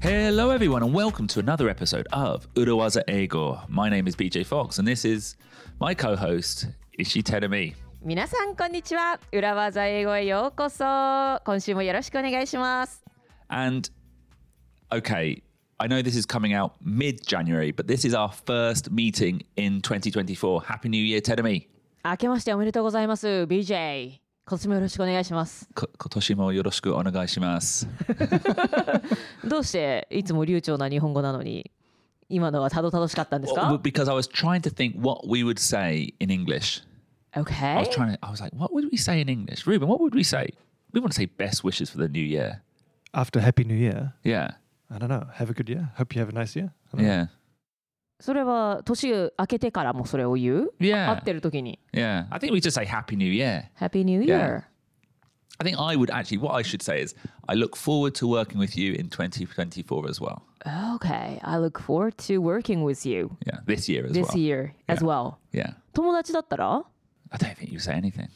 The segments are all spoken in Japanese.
Hello, everyone, and welcome to another episode of Urawaza Ego. My name is BJ Fox, and this is my co host, Ishi Terumi. 皆さんこんにちは裏技英語へようこそ今週もよろしくお願いします And okay, I know this is coming out mid January, but this is our first meeting in 2024. Happy New Year, Terumi. 明けましておめでとうございます BJ 今年もよろしくお願いしますこ今年もよろしくお願いします。どうしていつも流暢な日本語なのに今のはたどたどしかったんですか Well, because I was trying to think what we would say in English. I ?OK was trying to, I was like, what would we say in English? Ruben, what would we say? We want to say best wishes for the new year. after Happy New Year. Yeah. I don't know. Have a good year. Hope you have a nice year. I don't know. Yeah. それは年明けてからもそれを言う Yeah. 会ってる時に Yeah. I think we just say Happy New Year. Happy New Year I think I would actually, what I should say is, I look forward to working with you in 2024 as well. OK I look forward to working with you Yeah. This year as this well. year as well Yeah. 友達だったら I don't think you say anything.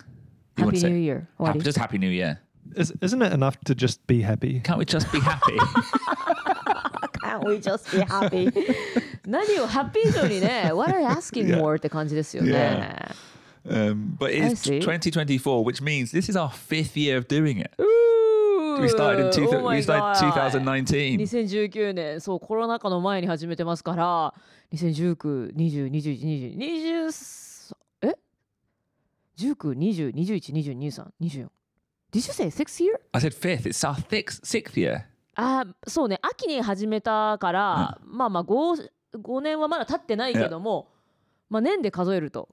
You want Happy to New say, Year 終わ happy, り just Happy New Year. Is, isn't it enough to just be happy? Can't we just be happy? Can't we just be happy? 何をハッピー以上にね、What are you asking more って感じですよね。um, but it's see. 2024, which means this is our fifth year of doing it. We started in two, Oh we started God 2019. 2019年、そう、コロナ禍の前に始めてますから、2019、20、21、20、20、え ?19、20、21、22、23、24。Did you say sixth year? I said fifth. It's our sixth, sixth year. あーそうね、秋に始めたから、まあまあ5、5年はまだ経ってないけども、まあ年で数えると、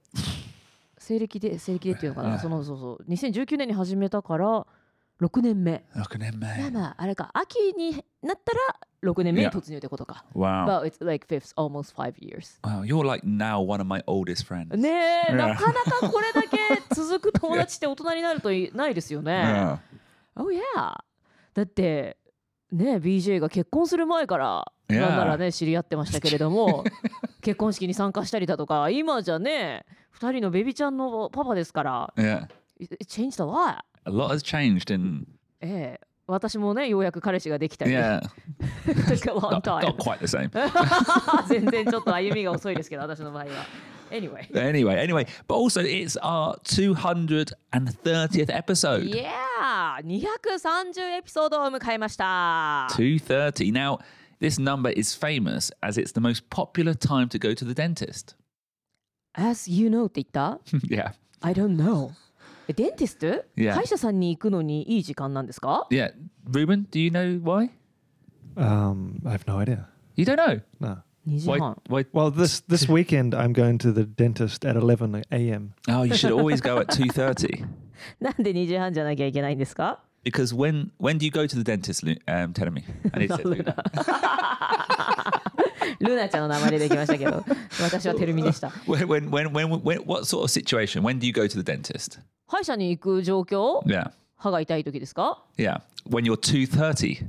西暦で、西暦でっていうのかな、そのそうそう、2019年に始めたから、6年目。Look at him, まああ、あれか、秋になったら6年目に.突入ってことか。Wow. But it's like fifth, almost five years. Wow, you're like now one of my oldest friends. ねえ.なかなかこれだけ続く友達って大人になるといないですよね。Oh yeah! だってね BJ が結婚する前から.なんならね知り合ってましたけれども結婚式に参加したりだとか今じゃね2人のベビちゃんのパパですから Yeah. It changed a lot! A lot has changed in, ええ私もねようやく彼氏ができたり、yeah, took a long not, not time quite the same. 全然ちょっと歩みが遅いですけど私の場合は Anyway Anyway, anyway, but also it's our 230th episode. Yeah! 230エピソードを迎えました 230. Now, this number is famous as it's the most popular time to go to the dentist. As you know って言った yeah. I don't know. えデンティスト Yeah. 歯医者さんに行くのにいい時間なんですか Yeah. Ruben, do you know why? Um, I have no idea. You don't know. No. ?2 時 Why? 半。 why? Well, this this weekend I'm going to the dentist at 11 a.m. Oh, you should always go at 2.30. なんで2時半じゃなきゃいけないんですか because when when do you go to the dentist, Lu- um, Terumi? I need to say Luna. ルナちゃんの名前出てきましたけど、私はてるみでした。when, when, when, when, when, what sort of situation? When do you go to the dentist? 歯医者に行く状況 Yeah. 歯が痛い時ですか Yeah. When you're 230.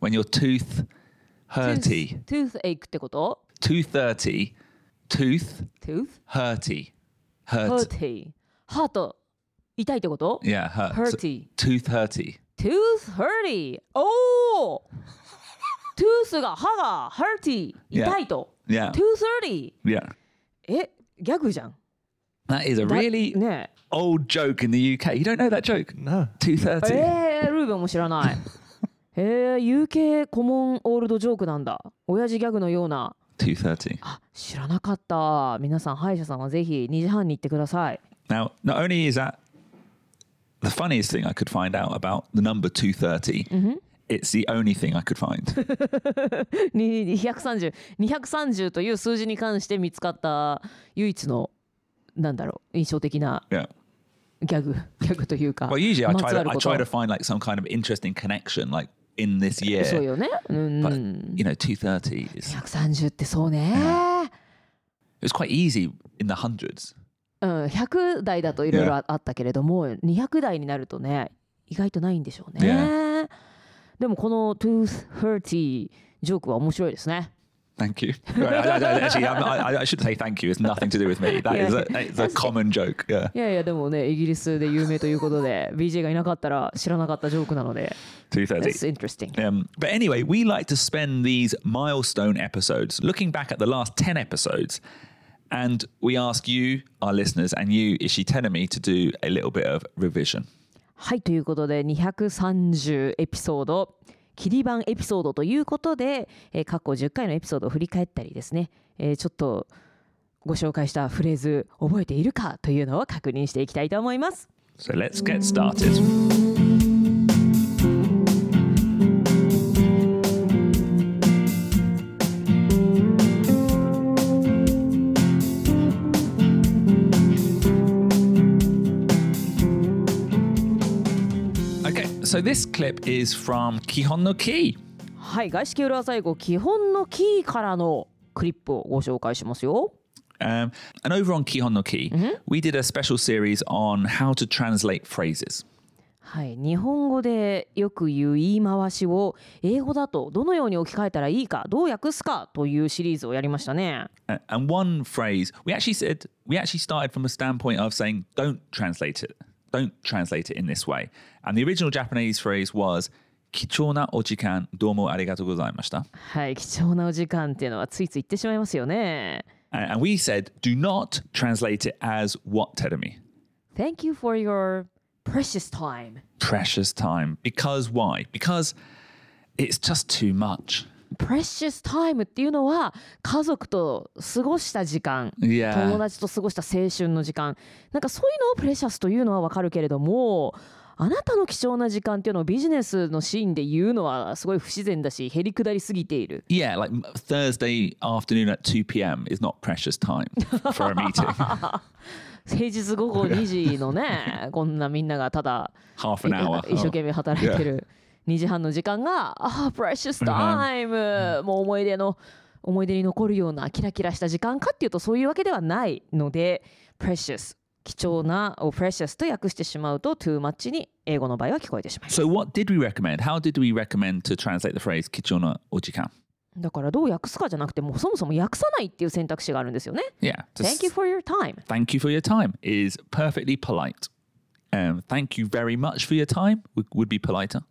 When your tooth 30. tooth, tooth ache ってこと 230. Tooth tooth hurty. Hurt. hurty 痛いってこと？Yeah, hurt. Hurty. tooth hurty. tooth hurty おお tooth が歯が hurty 痛いと。Yeah. tooth hurty Yeah. え、ギャグじゃん。That is a だ really ね old joke in the UK. You don't know that joke? No. 230. えー、ルーベンも知らない。へえ、UK common old joke なんだ。親父ギャグのような。230. あ、知らなかった。皆さん、歯医者さんはぜひ2時半に行ってください。Now, not only is that the funniest thing I could find out about the number 230, it's the only thing I could find. に230。230という数字に関して見つかった唯一の、なんだろう、印象的な yeah. ギャグ、ギャグというか。 Well, usually I ま try つわ to, る I こと try to find like some kind of interesting connection, like in this year. そうよね。うん。 But you know, 230 is 230ってそうね。 it was quite easy in the hundreds. うん、100台だといろいろああったけれども、200台になるとね、意外とないんでしょうね。Yeah. でもこの Tooth Hurty ジョークは面白いですね。Thank you. Right, I, I, actually, I, I should say thank you. It's nothing to do with me. That is Yeah. a, it's a common joke. Yeah. いやいやでもねイギリスで有名ということで BJ がいなかったら知らなかったジョークなので 230. That's interesting Um, but anyway, we like to spend these milestone episodes looking back at the last 10 episodes. And we ask you, our listeners, and you, Ishi Tenemi, to do a little bit of revision? はいということで230エピソード切り板エピソードということで、えー過去10回のエピソードを振り返ったりですね、えーちょっとご紹介したフレーズ覚えているかというのを確認していきたいと思います。So let's get started. So this clip is from Kihon no Ki. はい外資系裏最後基本のキーからのクリップをご紹介しますよ。Um, and over on Kihon no Ki, we did a special series on how to translate phrases. はい、日本語でよく言う言い回しを英語だとどのように置き換えたらいいかどう訳すかというシリーズをやりましたね。Uh, and one phrase we actually said we actually started from a standpoint of saying don't translate it don't translate it in this way and the original japanese phrase was kichona ojikan domo arigatou gozaimashita はい、貴重なお時間っていうのはついつい言ってしまいますよね。 and, and we said do not translate it as what terumi Thank you for your precious time. precious time because why because it's just too much Precious time っていうのは家族と過ごした時間 Yeah. 友達と過ごした青春の時間。なんかそういうのをプレシャスというのはわかるけれどもあなたの貴重な時間っていうのをビジネスのシーンで言うのはすごい不自然だしへりくだりすぎている。Yeah like thursday afternoon at 2 p.m is not precious time for a meeting. 平日午後2時のね こんなみんながただ half an hour 一生懸命働いてる2時半の時間がああプレシャスタイムもう思い出の思い出に残るようなキラキラした時間かっていうとそういうわけではないので precious 貴重なを precious と訳してしまうと too much に英語の場合は聞こえてしまいます so what did we recommend how did we recommend to translate the phrase kichona ojikan だからどう訳すかじゃなくてもうそもそも訳さないっていう選択肢があるんですよね yeah Thank you for your time thank you for your time is perfectly polite. Um, thank you very much for your time would be politer.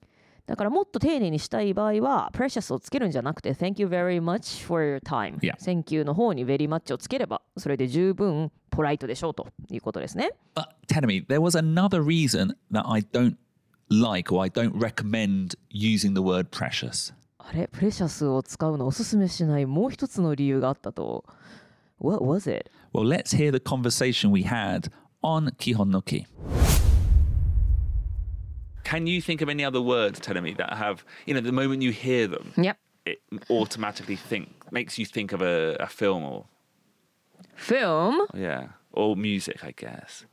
だからもっと丁寧にしたい場合は precious をつけるんじゃなくて Thank you very much for your time. Thank you の方に very much をつければそれで十分ポライトでしょうということですね But tell me, there was another reason that I don't like or I don't recommend using the word precious. あれプレシャスを使うのおすすめしないもう一つの理由があったと What was it? Well, let's hear the conversation we had on Kihon no Ki. Can you think of any other words, telling me, that have, you know, the moment you hear them, Yep. it automatically think makes you think of a, a film or Film? Yeah, or music, I guess.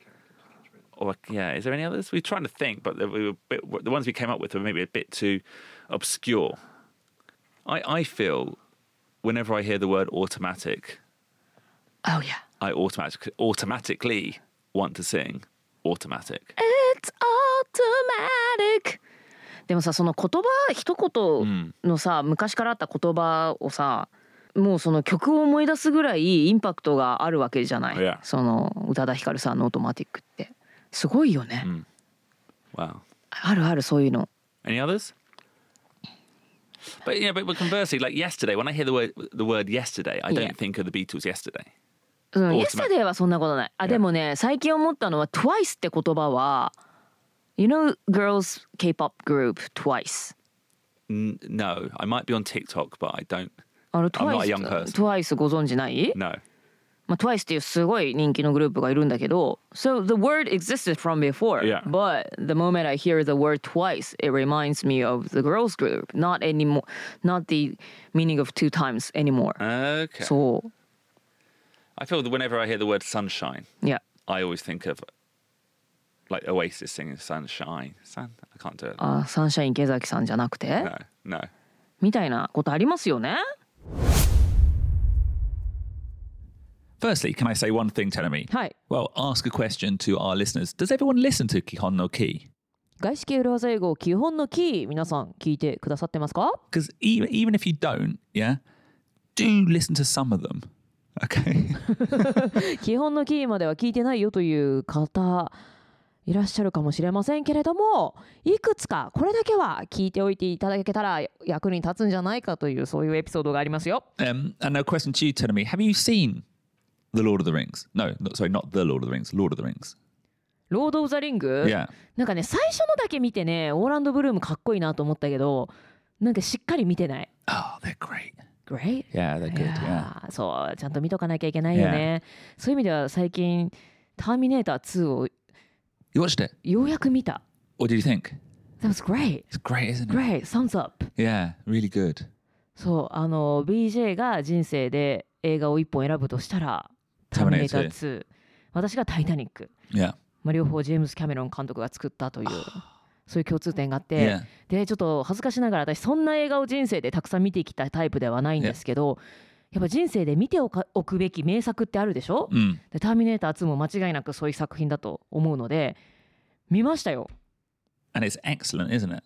Or yeah, is there any others? We are trying to think, but we bit, the ones we came up with were maybe a bit too obscure. I I feel whenever I hear the word automatic, Oh yeah. I automatically automatically want to sing automatic. It's automatic でもさその言葉一言のさ、昔からあった言葉をさもうその曲を思い出すぐらいインパクトがあるわけじゃない、Yeah. その宇多田ヒカルさんの「オートマティック」ってすごいよね、Wow. あるあるそういうの Any others? But yeah, but, conversely, like yesterday, when I hear the word the word yesterday, I don't Yeah. think of the Beatles yesterday. うん、ーはそんなことないあでもね最近思ったのは TWICE って言葉は You know girls K-pop group TWICE N- no, I might be on TikTok, but I don't. あの I'm not a young TWICE, person. TWICE ご存知ない No. まあ、TWICE っていうすごい人気のグループがいるんだけど So the word existed from before Yeah. But the moment I hear the word twice It reminds me of the girls group Not anymore Not the meaning of two times anymore Okay. そう I feel that whenever I hear the word sunshine, いや I always think of like Oasis singing sunshine. Sun. I can't do it. あサンシャイン池崎さんじゃなくて no, no. みたいなことありますよね Firstly, can I say one thing, Telemi? はい Well, ask a question to our listeners. Does everyone listen to Kihon no Ki? 外資系裏技英語基本のキー皆さん聞いてくださってますか Because even even if you don't, yeah, do listen to some of them. Okay. 基本のキーまでは聞いてないよという方いらっしゃるかもしれませんけれどもいくつかこれだけは聞いておいていただけたら役に立つんじゃないかというそういうエピソードがありますよ。Um, and question to you, me, have you seen The Lord of the Rings? No, not, sorry, not The Lord of the Rings, Lord of the Rings. ロード・オブ・ザ・リング、Yeah. なんかね最初のだけ見てねオーランド・ブルームかっこいいなと思ったけどなんかしっかり見てない。Oh, they're great. Great? Yeah, they're い good. や Yeah. ーそうちゃんと見とかなきゃいけないよね。そういう意味では最近「ターミネーター2」を You watched it? ようやく見た。What did you think? That was great. It's great, isn't it? Great. Thumbs up. Yeah, really good. そうあの BJ が人生で映画を一本選ぶとしたら「ターミネーター Terminator 2」私が「タイタニック Yeah.」まあ、両方ジェームズ・キャメロン監督が作ったという そういう共通点があって、Yeah. でちょっと恥ずかしながら私そんな映画を人生でたくさん見てきたタイプではないんですけど、やっぱ人生で見ておくべき名作ってあるでしょ、Mm. でターミネーター2も間違いなくそういう作品だと思うので見ましたよ。And it's excellent, isn't it?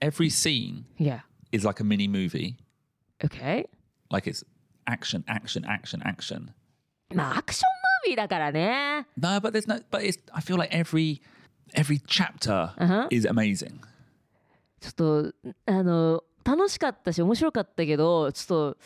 Every scene Yeah. is like a mini movie. Okay. Like it's action, action, action, action. まあアクションムービーだからね。No, but there's no. But it's. I feel like every every chapter Uh-huh. is amazing. ちょっとあの楽しかったし面白かったけどちょっと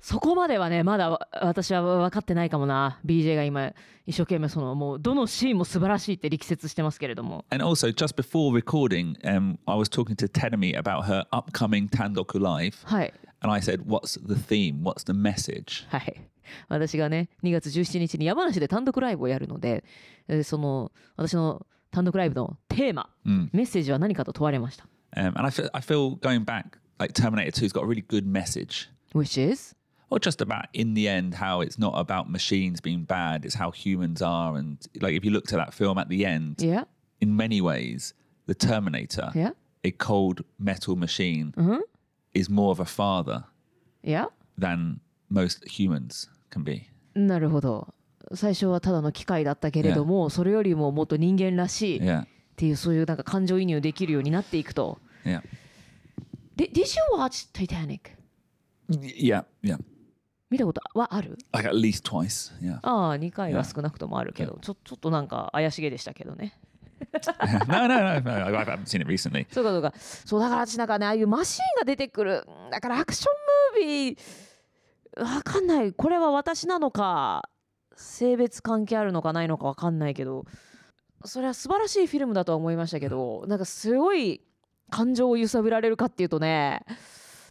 そこまではねまだわ私は分かってないかもな BJ が今一生懸命そのもうどのシーンも素晴らしいって力説してますけれども And also, just before recording, um, I was talking to Tenemi about her upcoming Tandoku Live, はい、and I said, "What's the theme? What's the message?" はい、私がね2月17日に山梨で単独ライブをやるのでえーその私の単独ライブのテーマ、メッセージは何かと問われました Um, and I feel, I feel going back, like Terminator 2's got a really good message. which is Or just about in the end how it's not about machines being bad, it's how humans are. And like if you look to that film at the end, Yeah in many ways, the Terminator, Yeah a cold metal machine, is more of a father Yeah than most humans can be. なるほど最初はただの機械だったけれども、それよりももっと人間らしい Yeah. っていうそういうなんか感情移入できるようになっていくと。 Yeah. Did, did you watch Titanic? Y- Yeah. Yeah. 見たことはある？Like at least twice. Yeah. ああ2回は少なくともあるけど、ちょちょっとなんか怪しげでしたけどね。no, no, no, no. I I haven't seen it recently. そうかそうか。そうだから私なんかねああいうマシーンが出てくるだからアクションムービーわかんないこれは私なのか性別関係あるのかないのかわかんないけどそれは素晴らしいフィルムだとは思いましたけどなんかすごい感情を揺さぶられるかっていうとね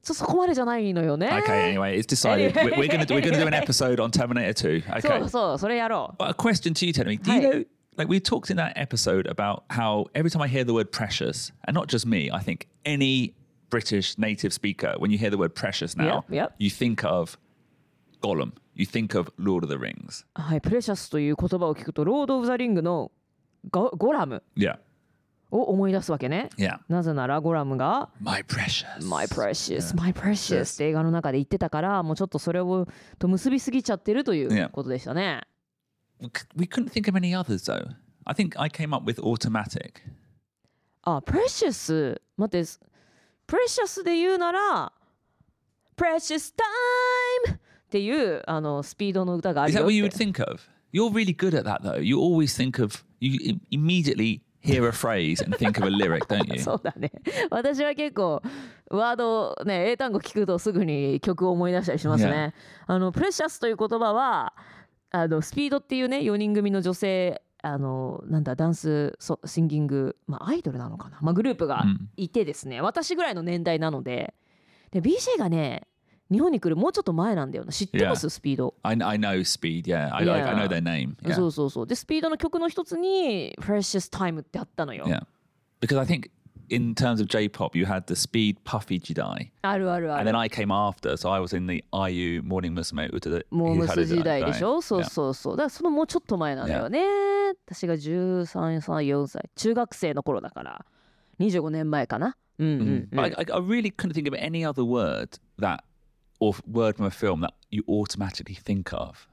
ちょっとそこまでじゃないのよね。 Okay. Anyway, it's decided. Anyway. We're, we're gonna we're gonna do an episode on Terminator 2. そ Okay. うそうそれやろう。 But a question to you, Teddy. Do you Hi. know, like we talked in that episode about how every time I hear the word precious, and not just me, I think any British native speaker, when you hear the word precious now, Yep, yep. you think of Gollum, you think of Lord of the Rings. はい、プレシャスという言葉を聞くとロード・オブ・ザ・リングのゴゴラム Yeah. を思い出すわけね。Yeah. なぜならゴラムが My precious. My precious, my precious って映画の中で言ってたからもうちょっとそれをと結びすぎちゃってるという Yeah. ことでしたね。We c- We couldn't think of any others though. I think I came up with automatic. あ、precious 待って、precious で言うなら precious time っていうあのスピードの歌がある Is よ that っ what you would て。think of? You're really good at that though. You always think of you immediately hear a phrase and think of a lyric, don't you? そうだね。私は結構ワードね英単語聞くとすぐに曲を思い出したりしますね。あのプレシャスという言葉はあのスピードっていうね4人組の女性あのなんだダンスソシンギングまあアイドルなのかな、まあ、グループがうんいてですね、私ぐらいの年代なのでで BJ がね日本に来るもうちょっと前なんだよな知ってますスピード I, I know Speed, yeah. I, I, I know their name. Yeah. そうそうそうでスピードの曲の一つに「Precious Time」ってあったのよ、yeah. Because I think in terms of J-pop, you had the Speed Puffy Jidai, あるあるあ and る then I came after, so I was in the IU Morning Musume Uta. モームス時代でしょそう Yeah. そうそうだからそのもうちょっと前なのよね、私が13歳4歳中学生の頃だから25年前かなうんうん、うん、I, I, I really couldn't think of any other word that, or word from a film that you automatically think of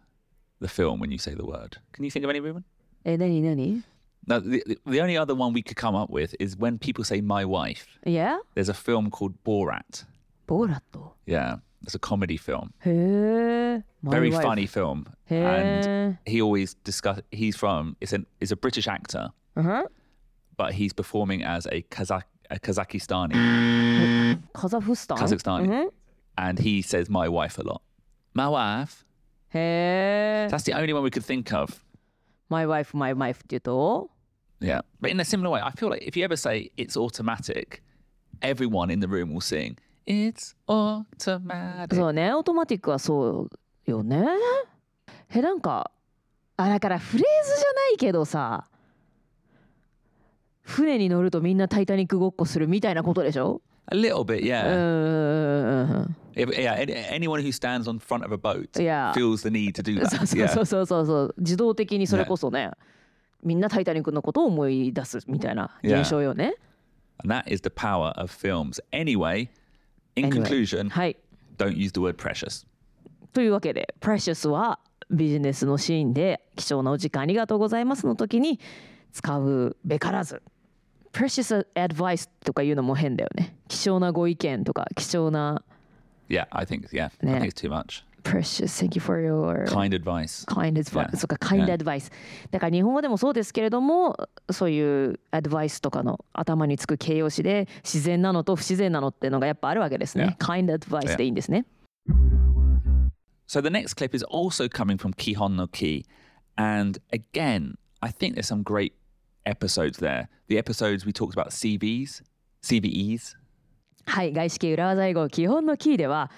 the film when you say the word? Can you think of any, Ruben? Any, any, nani? Now, the, the- only other one we could come up with is when people say my wife. Yeah? There's a film called Borat. Borat. Yeah, it's a comedy film. 해. Very funny film. And he always discuss. He's from. It's an. Is a British actor, Uh-huh. but he's performing as a Kazakh, a Kazakhstani, Kazakhstan. Kazakhstani うん and he says my wife a lot. My wife. へえ That's the only one we could think of. My wife, my wife って言うと Yeah. But in a similar way, I feel like if you ever say it's automatic, everyone in the room will sing, It's automatic. そうねオートマティックはそうよねへなんかあだからフレーズじゃないけどさ船に乗るとみんなタイタニックごっこするみたいなことでしょ A little bit, う yeah. ん If- yeah, any- anyone who stands on front of a boat Yeah. feels the need to do そう that. そう Yeah. そうそうそうそう自動的にそれこそねみんなタイタニックのことを思い出すみたいな現象よね And that is the power of films. Anyway, in Anyway. conclusion, はい don't use the word precious. というわけで「Precious」はビジネスのシーンで貴重なお時間ありがとうございますの時に使うべからず Precious advice とか言うのも変だよね貴重なご意見とか貴重な Yeah, I think, yeah, I think it's too much. Precious thank you for your Kind advice. kind advice. そうか kind advice だから日本語でもそうですけれどもそういうアドバイスとかの頭につく形容詞で自然なのと不自然なのっていうのがやっぱあるわけですね、kind advice. でいいんですね So the next clip is also coming from Kihon no Ki. And again, I think there's some great episodes there. The episodes we talked about CVs, CVEs. はい外資系裏技英語基本のキーでは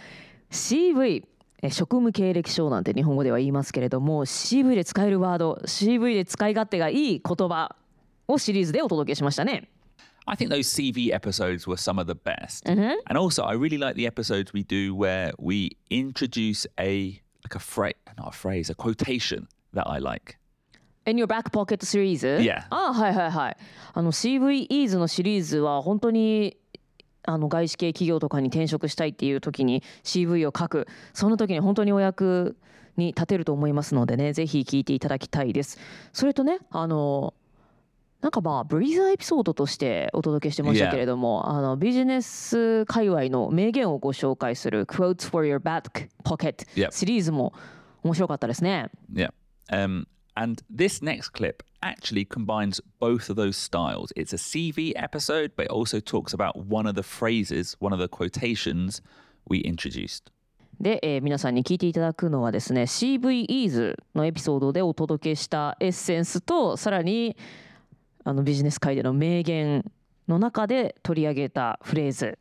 CV え職務経歴書なんて日本語では言いますけれども CV で使えるワード CV で使い勝手がいい言葉をシリーズでお届けしましたね I think those CV episodes were some of the best. And also, I really like the episodes we do where we introduce a like a phrase, not a phrase, a quotation that I like. In your back pocket シリーズ Yeah. あはいはいはいあの CVEs のシリーズは本当にあの外資系企業とかに転職したいっていう時に CV を書くその時に本当にお役に立てると思いますのでねぜひ聞いていただきたいですそれとねあのなんかまあブリーザーエピソードとしてお届けしてましたけれども、あのビジネス界隈の名言をご紹介する Quotes for your back pocket. シリーズも面白かったですね。Yeah. Um, and this next clip actually combines both of those styles. It's a CV episode, but it also talks about one of the phrases, one of the quotations we introduced. で、えー皆さんに聞いていただくのはですね CVEs のエピソードでお届けしたエッセンスとさらにあのビジネス界での名言の中で取り上げたフレーズ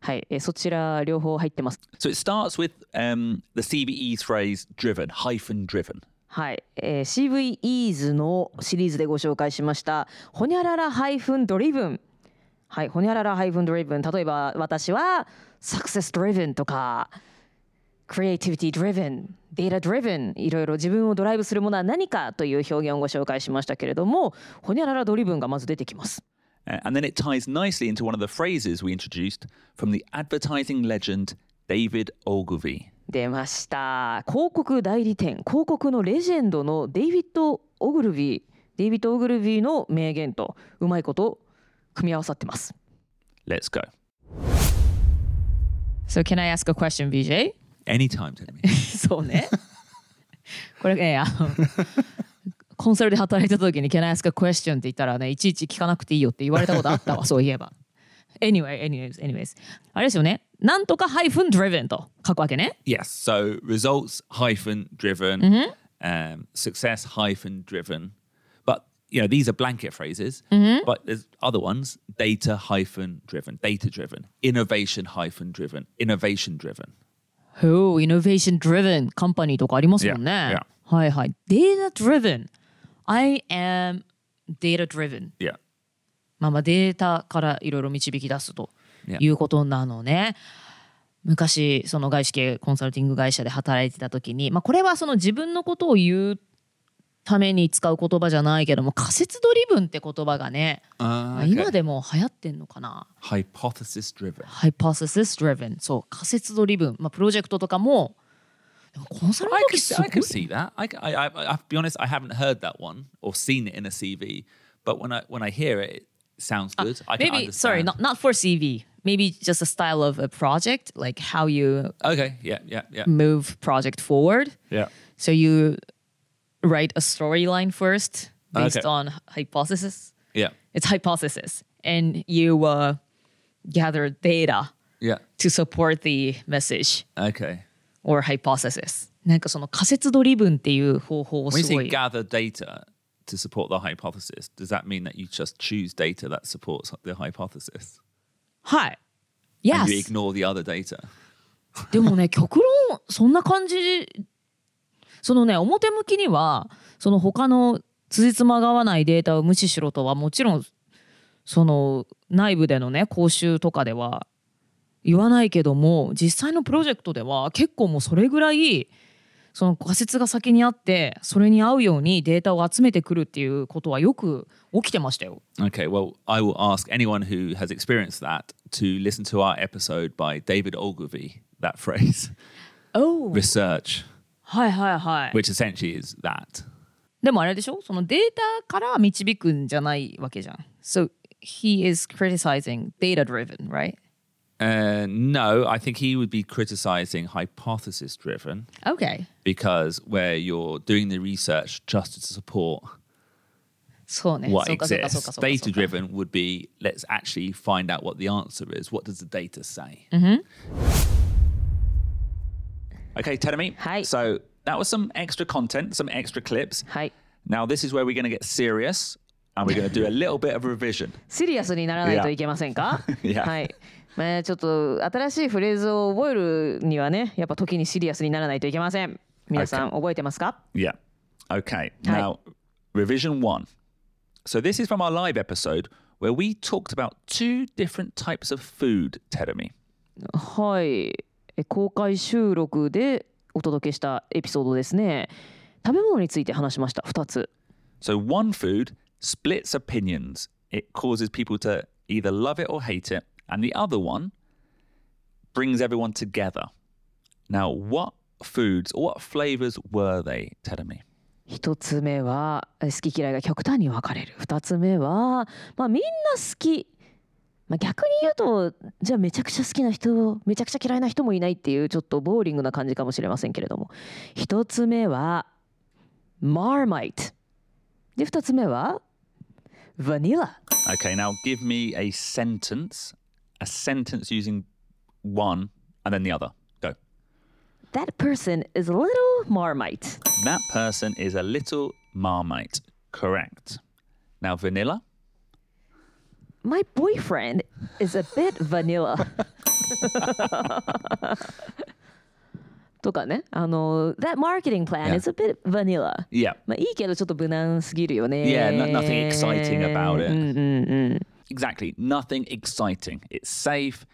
はい、えーそちら両方入ってます So it starts with um, the CVE's phrase driven, hyphen driven. はい、えー CVEs のシリーズでご紹介しました。ほにゃらら hyphen driven。はいほにゃらら hyphen driven。例えば私は success driven とか creativity driven data driven いろいろ自分をドライブするものは何かという表現をご紹介しましたけれどもほにゃらら driven がまず出てきます。Uh, and then it ties nicely into one of the phrases we introduced from the advertising legend David Ogilvy. 出ました広告代理店広告のレジェンドのデイビッド・オグルビーデイビッド・オグルビーの名言とうまいこと組み合わさってます Let's go. So can I ask a question, BJ? Anytime, Jeremy. そうね。これね、あのコンサルで働いてた時に Can I ask a question って言ったらね、いちいち聞かなくていいよって言われたことあったわ、そういえば。Anyway, anyways, anyways. あれですよね。なんとか hyphen driven と書くわけね。yes. So results hyphen driven, um, success hyphen driven. But you know these are blanket phrases. But there's other ones: data hyphen driven, data driven, innovation hyphen driven, innovation driven. Oh, innovation driven カンパニーとかありますもんね。Yeah, yeah. はいはい。data driven. I am data driven. Yeah. まあまあデータからいろいろ導き出すと.いうことなのね。昔その外資系コンサルティング会社で働いてた時に、まあ、これはその自分のことを言うために使う言葉じゃないけども仮説 driven って言葉がね、まあ今でも流行ってんのかな Hypothesis driven. ハイパーセス driven そう仮説 driven、まあ、プロジェクトとかもでもコンサルの I 時すご I い could see that. I, c- I, I, I'll be honest. I haven't heard that one or seen it in a CV. But when I when I hear it, it sounds good. I can maybe sorry understand. not, not for CV maybe just a style of a project, like how you Okay. Yeah. Yeah. Yeah. move project forward. Yeah. So you write a storyline first based Okay. on hypothesis. Yeah. It's hypothesis, and you uh, gather data Yeah. to support the message Okay. or hypothesis. なんかその仮説ドリブンっていう方法を When す you ご say い gather data to support the hypothesis, does that mean that you just choose data that supports the hypothesis はい。and you Yes. ignore the other data? でもね極論そんな感じそのね表向きにはその他の辻褄が合わないデータを無視しろとはもちろんその内部でのね講習とかでは言わないけども実際のプロジェクトでは結構もうそれぐらいその仮説が先にあってそれに合うようにデータを集めてくるっていうことはよく起きてましたよ。Okay, well, I will ask anyone who has experienced that to listen to our episode by David Ogilvy, that phrase, お research, はいはいはい。which essentially is that. でもあれでしょそのデータから導くんじゃないわけじゃん。So he is criticizing data driven, right? Uh, no, I think he would be criticizing hypothesis driven Okay. because where you're doing the research just to support そうね。 what そうかそうかそうか exists. そうか Data driven would be let's actually find out what the answer is. What does the data say? Okay, Tenemy. Hi. So that was some extra content, some extra clips. はい。 Now, this is where we're going to get serious and we're going to do a little bit of revision. シリアスにならないといけませんか Yeah. はい。 まあちょっと新しいフレーズを覚えるにはね、やっぱ時にシリアスにならないといけません。皆さん覚えてますか Yeah. Okay. Now, revision one. So this is from our live episode where we talked about two different types of food, Teremi. はい。え公開収録でお届けしたエピソードですね。食べ物について話しました。2つ。So one food splits opinions. It causes people to either love it or hate it. And the other one brings everyone together. Now, what foods or flavors were they, Teremi? 一つ目は好き嫌いが極端に分かれる。二つ目は、まあ、みんな好き。まあ、逆に言うと、じゃあめちゃくちゃ好きな人、めちゃくちゃ嫌いな人もいないっていうちょっとボーリングな感じかもしれませんけれども。一つ目は、マーマイト。で、二つ目は、ヴァニラ。ok now give me a sentence a sentence using one and then the other. Go. That person is a little Marmite That person is a little marmite. Correct. Now, vanilla. My boyfriend is a bit vanilla とかねあの That marketing plan Yeah. is a bit vanilla Yeah. まあいいけどちょっと無難すぎるよね Yeah, no- nothing exciting about it. うんうんうん Exactly. Nothing exciting. It's safe.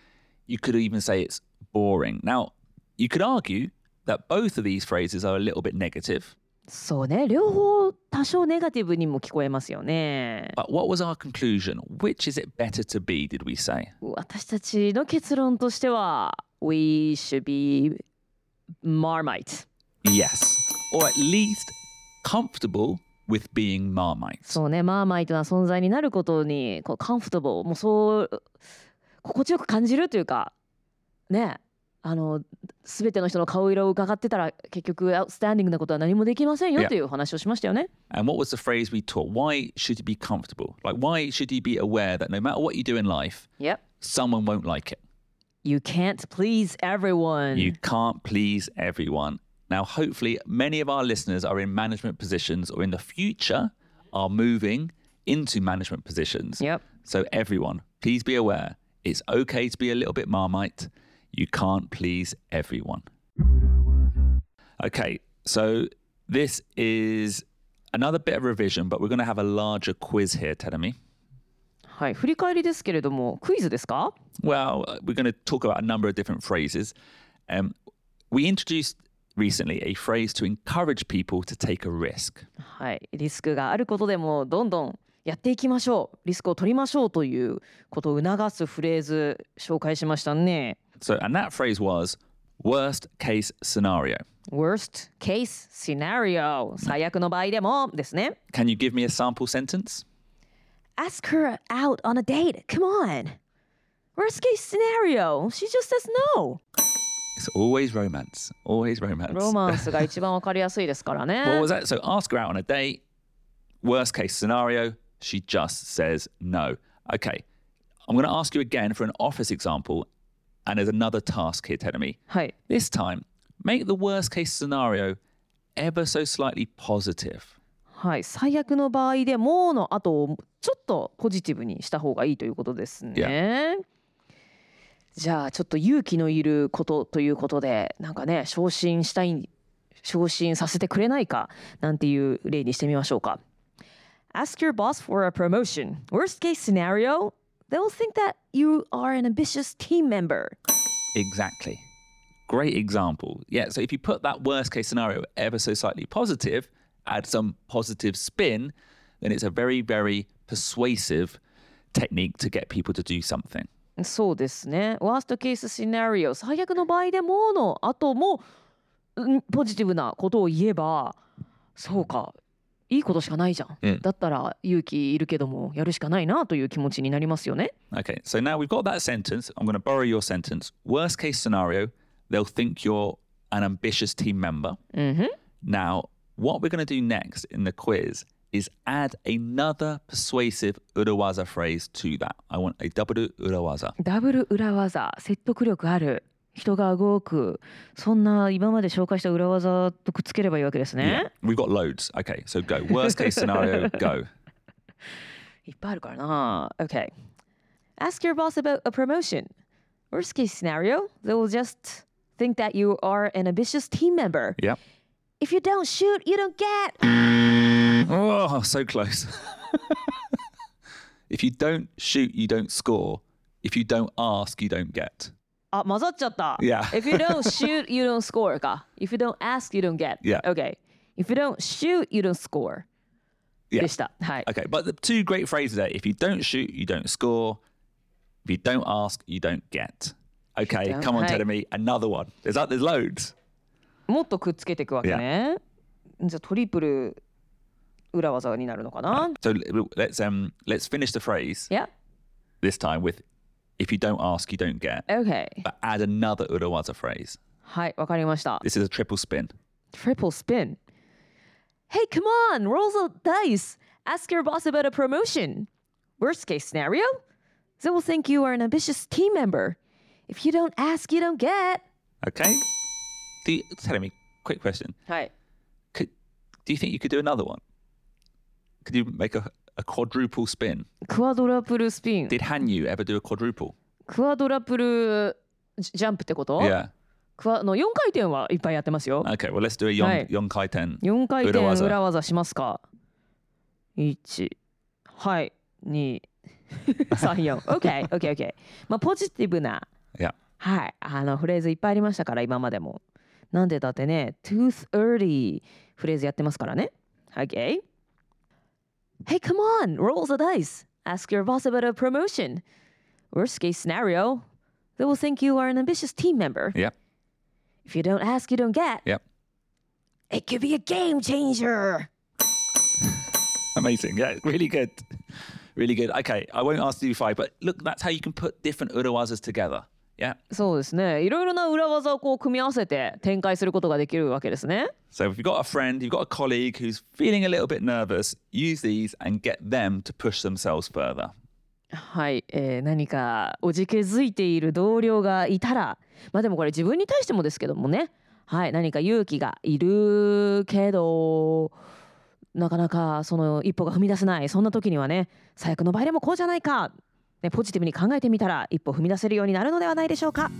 You could even say it's boring. Now, you could argue that both of these phrases are a little bit negative. そうね両方多少ネガティブにも聞こえますよね But what was our conclusion? Which is it better to be, did we say? 私たちの結論としては We should be Marmite Yes. Or at least comfortable with being marmite. そうねマーマイトな存在になることにこうカンフォタブルもうそう心地よく感じるというかねあの全ての人の顔色を伺ってたら結局アウトスタンディングなことは何もできませんよ.というお話をしましたよね。And what was the phrase we taught? Why should you be comfortable? Like, why should you be aware that no matter what you do in life, Yep. someone won't like it? You can't please everyone. You can't please everyone. Now, hopefully, many of our listeners are in management positions or in the future are moving into management positions. Yep. So, everyone, please be aware it's okay to be a little bit marmite. You can't please everyone. Okay, so this is another bit of revision, but we're going to have a larger quiz here, Tedemi. はい、振り返りですけれどもクイズですか Well, uh, we're going to talk about a number of different phrases. Um, we introduced recently a phrase to encourage people to take a risk. はい、リスクがあることでもどんどんやっていきましょうリスクを取りましょうということを促すフレーズ紹介しましたね。 So, and that phrase was worst case scenario. Worst case scenario 最悪の場合でもですね。 Can you give me a sample sentence? Ask her out on a date. Come on. Worst case scenario, she just says no. It's always romance. Always romance. ロマンスが一番わかりやすいですからね。What was that? So ask her out on a date. Worst case scenario, she just says no. Okay. I'm going to ask you again for an office example. And there's another task here, Tenemy. はい。This time, make the worst case scenario ever so slightly positive. はい、最悪の場合でもの後をちょっとポジティブにした方がいいということですね。じゃあちょっと勇気のいることということでなんかね昇進したい昇進させてくれないかなんていう例にしてみましょうか。Ask your boss for a promotion. Worst case scenario, they'll think that you are an ambitious team member. Exactly. Great example. Yeah. So if you put that worst case scenario ever so slightly positive, add some positive spin, then it's a very, very persuasive technique to get people to do something. そうですね。ワーストケースシナリオ最悪の場合でもの後もうんポジティブなことを言えばそうかいいことしかないじゃん、うんだったら勇気いるけどもやるしかないなという気持ちになりますよね。Okay. So now we've got that sentence. I'm going to borrow your sentence. Worst case scenario, they'll think you're an ambitious team member. うんふん Now, what we're going to do next in the quiz is add another persuasive urawaza phrase to that. I want a double urawaza. ダブル裏技説得力ある人が動くそんな今まで紹介した裏技とくっつければいいわけですね。 Yeah. We've got loads. Okay. So go. Worst case scenario, go. いっぱいあるからな。Okay. Ask your boss about a promotion. Worst case scenario, they will just think that you are an ambitious team member. Yep. If you don't shoot, you don't get. Oh, so close. if you don't shoot, you don't score. If you don't ask, you don't get. あ、混ざっちゃった。 Yeah. If you don't shoot, you don't score か。If you don't ask, you don't get. Yeah. Okay. If you don't shoot, you don't score. Yeah. でした。はい。 Okay, but the two great phrases there. If you don't shoot, you don't score. If you don't ask, you don't get. Okay, don't- come on, hey. tell me another one. There's uh, there's loads. もっとくっつけていくわけね。じゃあトリプル 裏技になるのかな。 So l- let's um let's finish the phrase Yeah. this time with if you don't ask, you don't get. Okay. But add another urawaza phrase. はい、わかりました。 This is a triple spin. Triple spin. Hey, come on, roll the dice. Ask your boss about a promotion. Worst case scenario, they will think you are an ambitious team member. If you don't ask, you don't get. Okay. Do you, tell me, quick question. はい。 Could, do you think you could do another one? Could you make a, a quadruple spin? クワドラプルスピン。Did Hanyu ever do a quadruple? クワドラプルジジャンプってこと Yeah. クワの4回転はいっぱいやってますよ。Okay, well, let's do a yon, Right. yonkai ten. 4回転裏技裏技しますか ?1、はい、2、3、4。OK、OK、OK。まあ、ポジティブな、Yeah. はい、あのフレーズいっぱいありましたから、今までも。なんでだってね、tooth early フレーズやってますからね。OK? Hey, come on, roll the dice. Ask your boss about a promotion. Worst case scenario, they will think you are an ambitious team member. Yep. If you don't ask, you don't get. Yep. It could be a game changer. Amazing. Yeah, really good. Really good. Okay, I won't ask you five, but look, that's how you can put different urawazas together. Yeah. そうですね。いろいろな裏技をこう組み合わせて展開することができるわけですね。So if you've got a friend, you've got a colleague who's feeling a little bit nervous, use these and get them to push themselves further. はい、えー何かおじけづいている同僚がいたら、まあでもこれ自分に対してもですけどもね。はい、何か勇気がいるけど、なかなかその一歩が踏み出せない。そんな時にはね、最悪の場合でもこうじゃないか。ね、ポジティブに考えてみたら一歩踏み出せるようになるのではないでしょうか。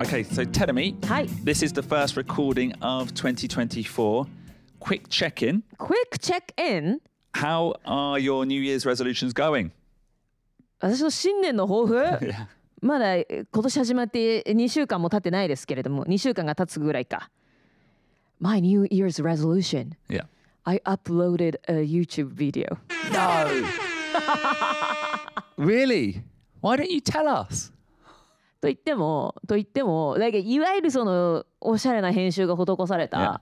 Okay, so はい、this is the first recording of 2024. Quick check in. Quick check in。How are your New Year's resolutions going? 私の新年の抱負 Yeah. まだえー今年始まって2週間も経ってないですけれども2週間が経つぐらいか My New Year's resolution Yeah. I uploaded a YouTube video No. really? Why don't you tell us? と言ってもと言ってもなんかいわゆるそのおしゃれな編集が施された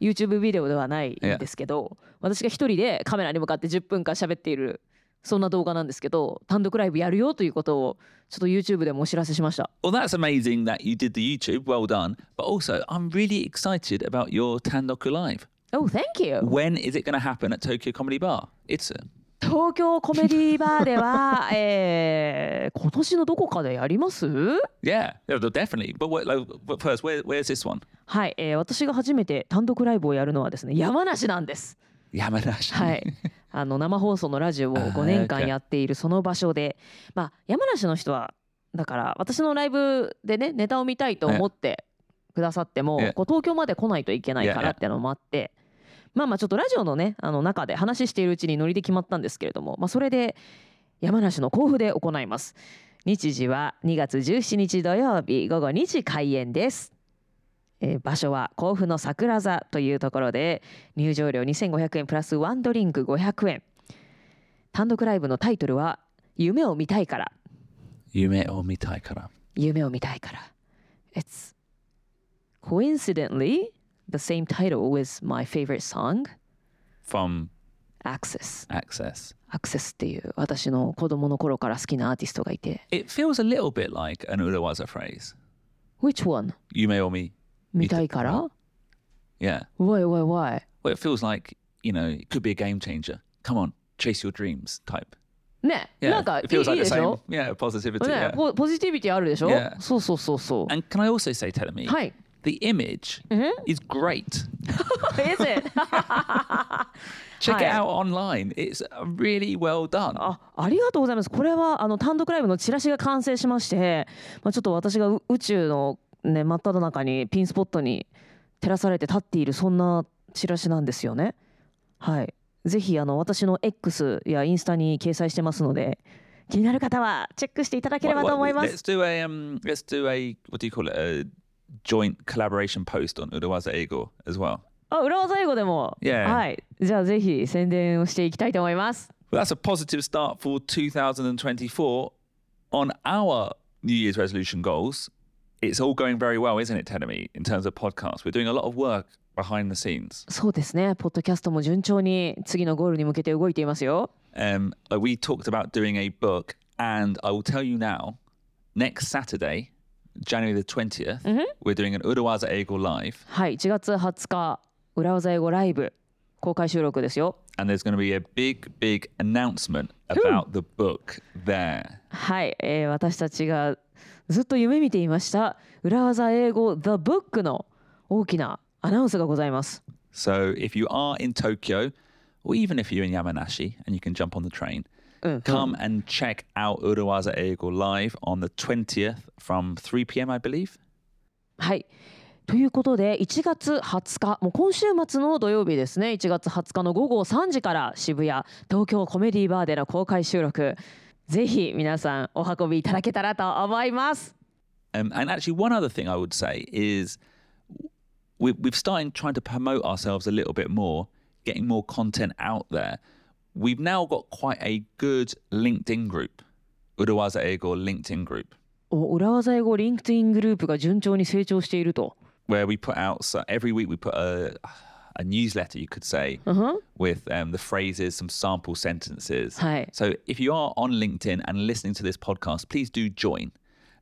YouTube ビデオではないんですけど、私が一人でカメラに向かって10分間喋っているそんな動画なんですけど単独ライブやるよということをちょっと YouTube でもお知らせしました。Well, that's amazing that you did the YouTube. Well done. But also, I'm really excited about your Tandoku Live. Oh, thank you! When is it going to happen at Tokyo Comedy Bar? It's 東京コメディバーでは、えー、今年のどこかでやります yeah, yeah, definitely. But, what, like, but first, where, where's this one? はい、えー、私が初めて単独ライブをやるのはですね山梨なんです。Yamanashi. はい、あの生放送のラジオを5年間やっているその場所で、まあ、山梨の人はだから私のライブでねネタを見たいと思ってくださっても.こう東京まで来ないといけないからってのもあって、まあまあちょっとラジオのねあの中で話しているうちにノリで決まったんですけれども、まあ、それで山梨の甲府で行います。日時は2月17日土曜日午後2時開演です。えー場所は甲府の桜座というところで入場料2500円プラスワンドリンク500円単独ライブのタイトルは「夢を見たいから」Yume o mitai kara. 夢を見たいから It's coincidentally the same title with my favorite song From Access Access. Access っていう私の子供の頃から好きなアーティストがいて It feels a little bit like an Urawaza phrase. Which one? Yume o mi. 見たいから Yeah. Why why why? Well, it feels like, you know, it could be a game changer. Come on, chase your dreams type. ね、Yeah. なんかいいいいでしょ. Yeah, positivity. ね yeah. ポポジティビティあるでしょ Yeah. そうそうそうそう And can I also say, Telemi, はい the image is great. Is it? Check it out online. It's uh, really well done. あありがとうございます。これはあの単独ライブのチラシが完成しまして、まあ、ちょっと私がう宇宙の、ね、真っ只中にピンスポットに照らされて立っているそんなチラシなんですよね。はい。ぜひあの私の X やインスタに掲載してますので、気になる方はチェックしていただければと思いま Let's す。do a um. Let's do a what do you call it? A joint collaboration post on Urawaza Ego as well. あ、裏技英語でも。Yeah. はい。じゃあぜひ宣伝をしていきたいと思います。Well, that's a positive start for 2024 on our New Year's resolution goals. It's all going very well, isn't it, Tenemy, in terms of podcasts? We're doing a lot of work behind the scenes. そうですね。ポッドキャストも順調に次のゴールに向けて動いていますよ。 Um, like we talked about doing a book, and I will tell you now, next Saturday, January the 20th, we're doing an Urawaza Ego live, はい、1月20日、裏技英語ライブ公開収録ですよ。 and there's going to be a big, big announcement about the book there. はい、えー私たちが ずっと夢見ていました裏技英語 The Book の大きなアナウンスがございます。So if you are in Tokyo, or even if you're in Yamanashi and you can jump on the train, come and check out Urawaza Ego live on the 20th from 3 p.m., I believe. はい。ということで1月20日もう今週末の土曜日ですね1月20日の午後3時から渋谷東京コメディバーでの公開収録ぜひ皆さんお運びいただけたらと思います。Um, and actually, one other thing I would say is we, we've started trying to promote ourselves a little bit more, getting more content out there. We've now got quite a good LinkedIn group, Urawaza Ego LinkedIn group, お裏技英語リンクトイングループが順調に成長していると。where we put out so every week we put a, a newsletter, you could say, with um, the phrases, some sample sentences. はい。So if you are on LinkedIn and listening to this podcast, please do join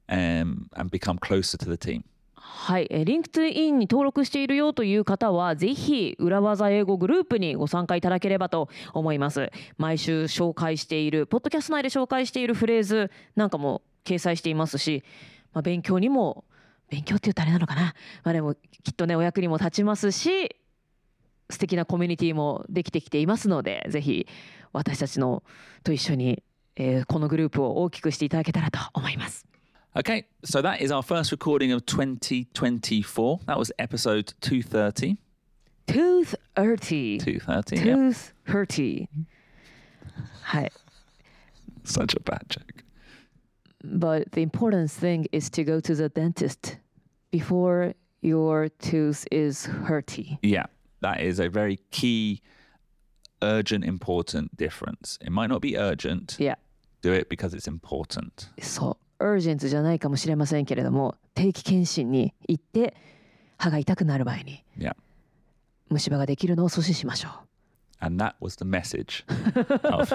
um, and become closer to the team. はい、えー、リンクトインに登録しているよという方はぜひ裏技英語グループにご参加いただければと思います毎週紹介しているポッドキャスト内で紹介しているフレーズなんかも掲載していますし、まあ、勉強にも勉強って言うとあれなのかな、まあ、でもきっとねお役にも立ちますし素敵なコミュニティもできてきていますのでぜひ私たちのと一緒に、えーこのグループを大きくしていただけたらと思います。Okay, so that is our first recording of 2024. That was episode 230. Tooth Earthy 230. yeah. Such a bad joke. But the important thing is to go to the dentist before your tooth is hurty. Yeah, that is a very key, urgent, important difference. It might not be urgent. いや、Do it because it's important. そう。urgent じゃないかもしれませんけれども定期検診に行って歯が痛くなる前に Yeah. 虫歯ができるのを阻止しましょう And that was the message of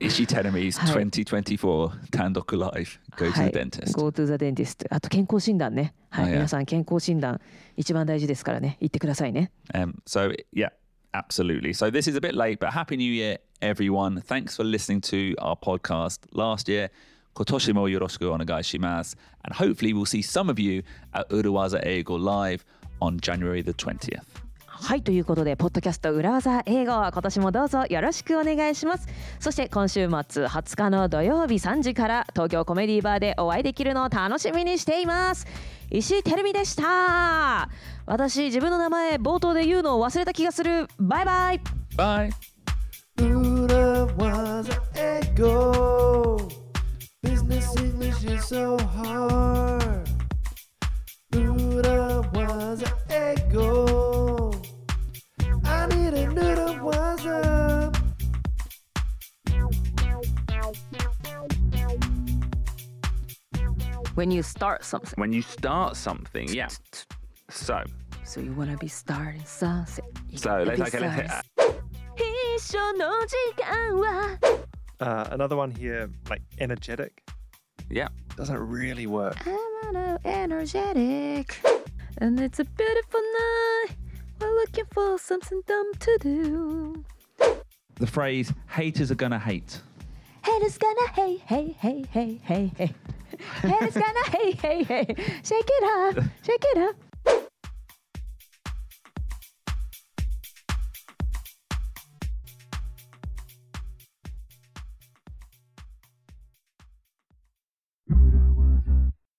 Ishi Tenemi's はい 2024 Tandoku Live. Go to は the い dentist. Go to the dentist あと健康診断ねはい、あいや皆さん健康診断一番大事ですからね行ってくださいね Um, so, yeah, absolutely. So, this is a bit late, but Happy New Year, everyone. Thanks for listening to our podcast last year. Kotoshi mo yoroshiku onegai shimasu. And hopefully, we'll see some of you at Uruwaza Eigo Live on January the 20th. はいということでポッドキャスト裏技英語今年もどうぞよろしくお願いしますそして今週末20日の土曜日3時から東京コメディバーでお会いできるのを楽しみにしています石井てるみでした私自分の名前冒頭で言うのを忘れた気がするバイバイ Bye. Buddha was an ego. Business English is so hard. When you start something. When you start something, yeah. So. So you wanna be starting something. So let's okay, let's hit that. Uh, another one here, like energetic. Yeah. Doesn't really work. I wanna energetic. And it's a beautiful night. We're looking for something dumb to do. The phrase haters are gonna hate. Haters gonna hey hey hey hey hey hey. Haters gonna hey hey hey. Shake it up, shake it up.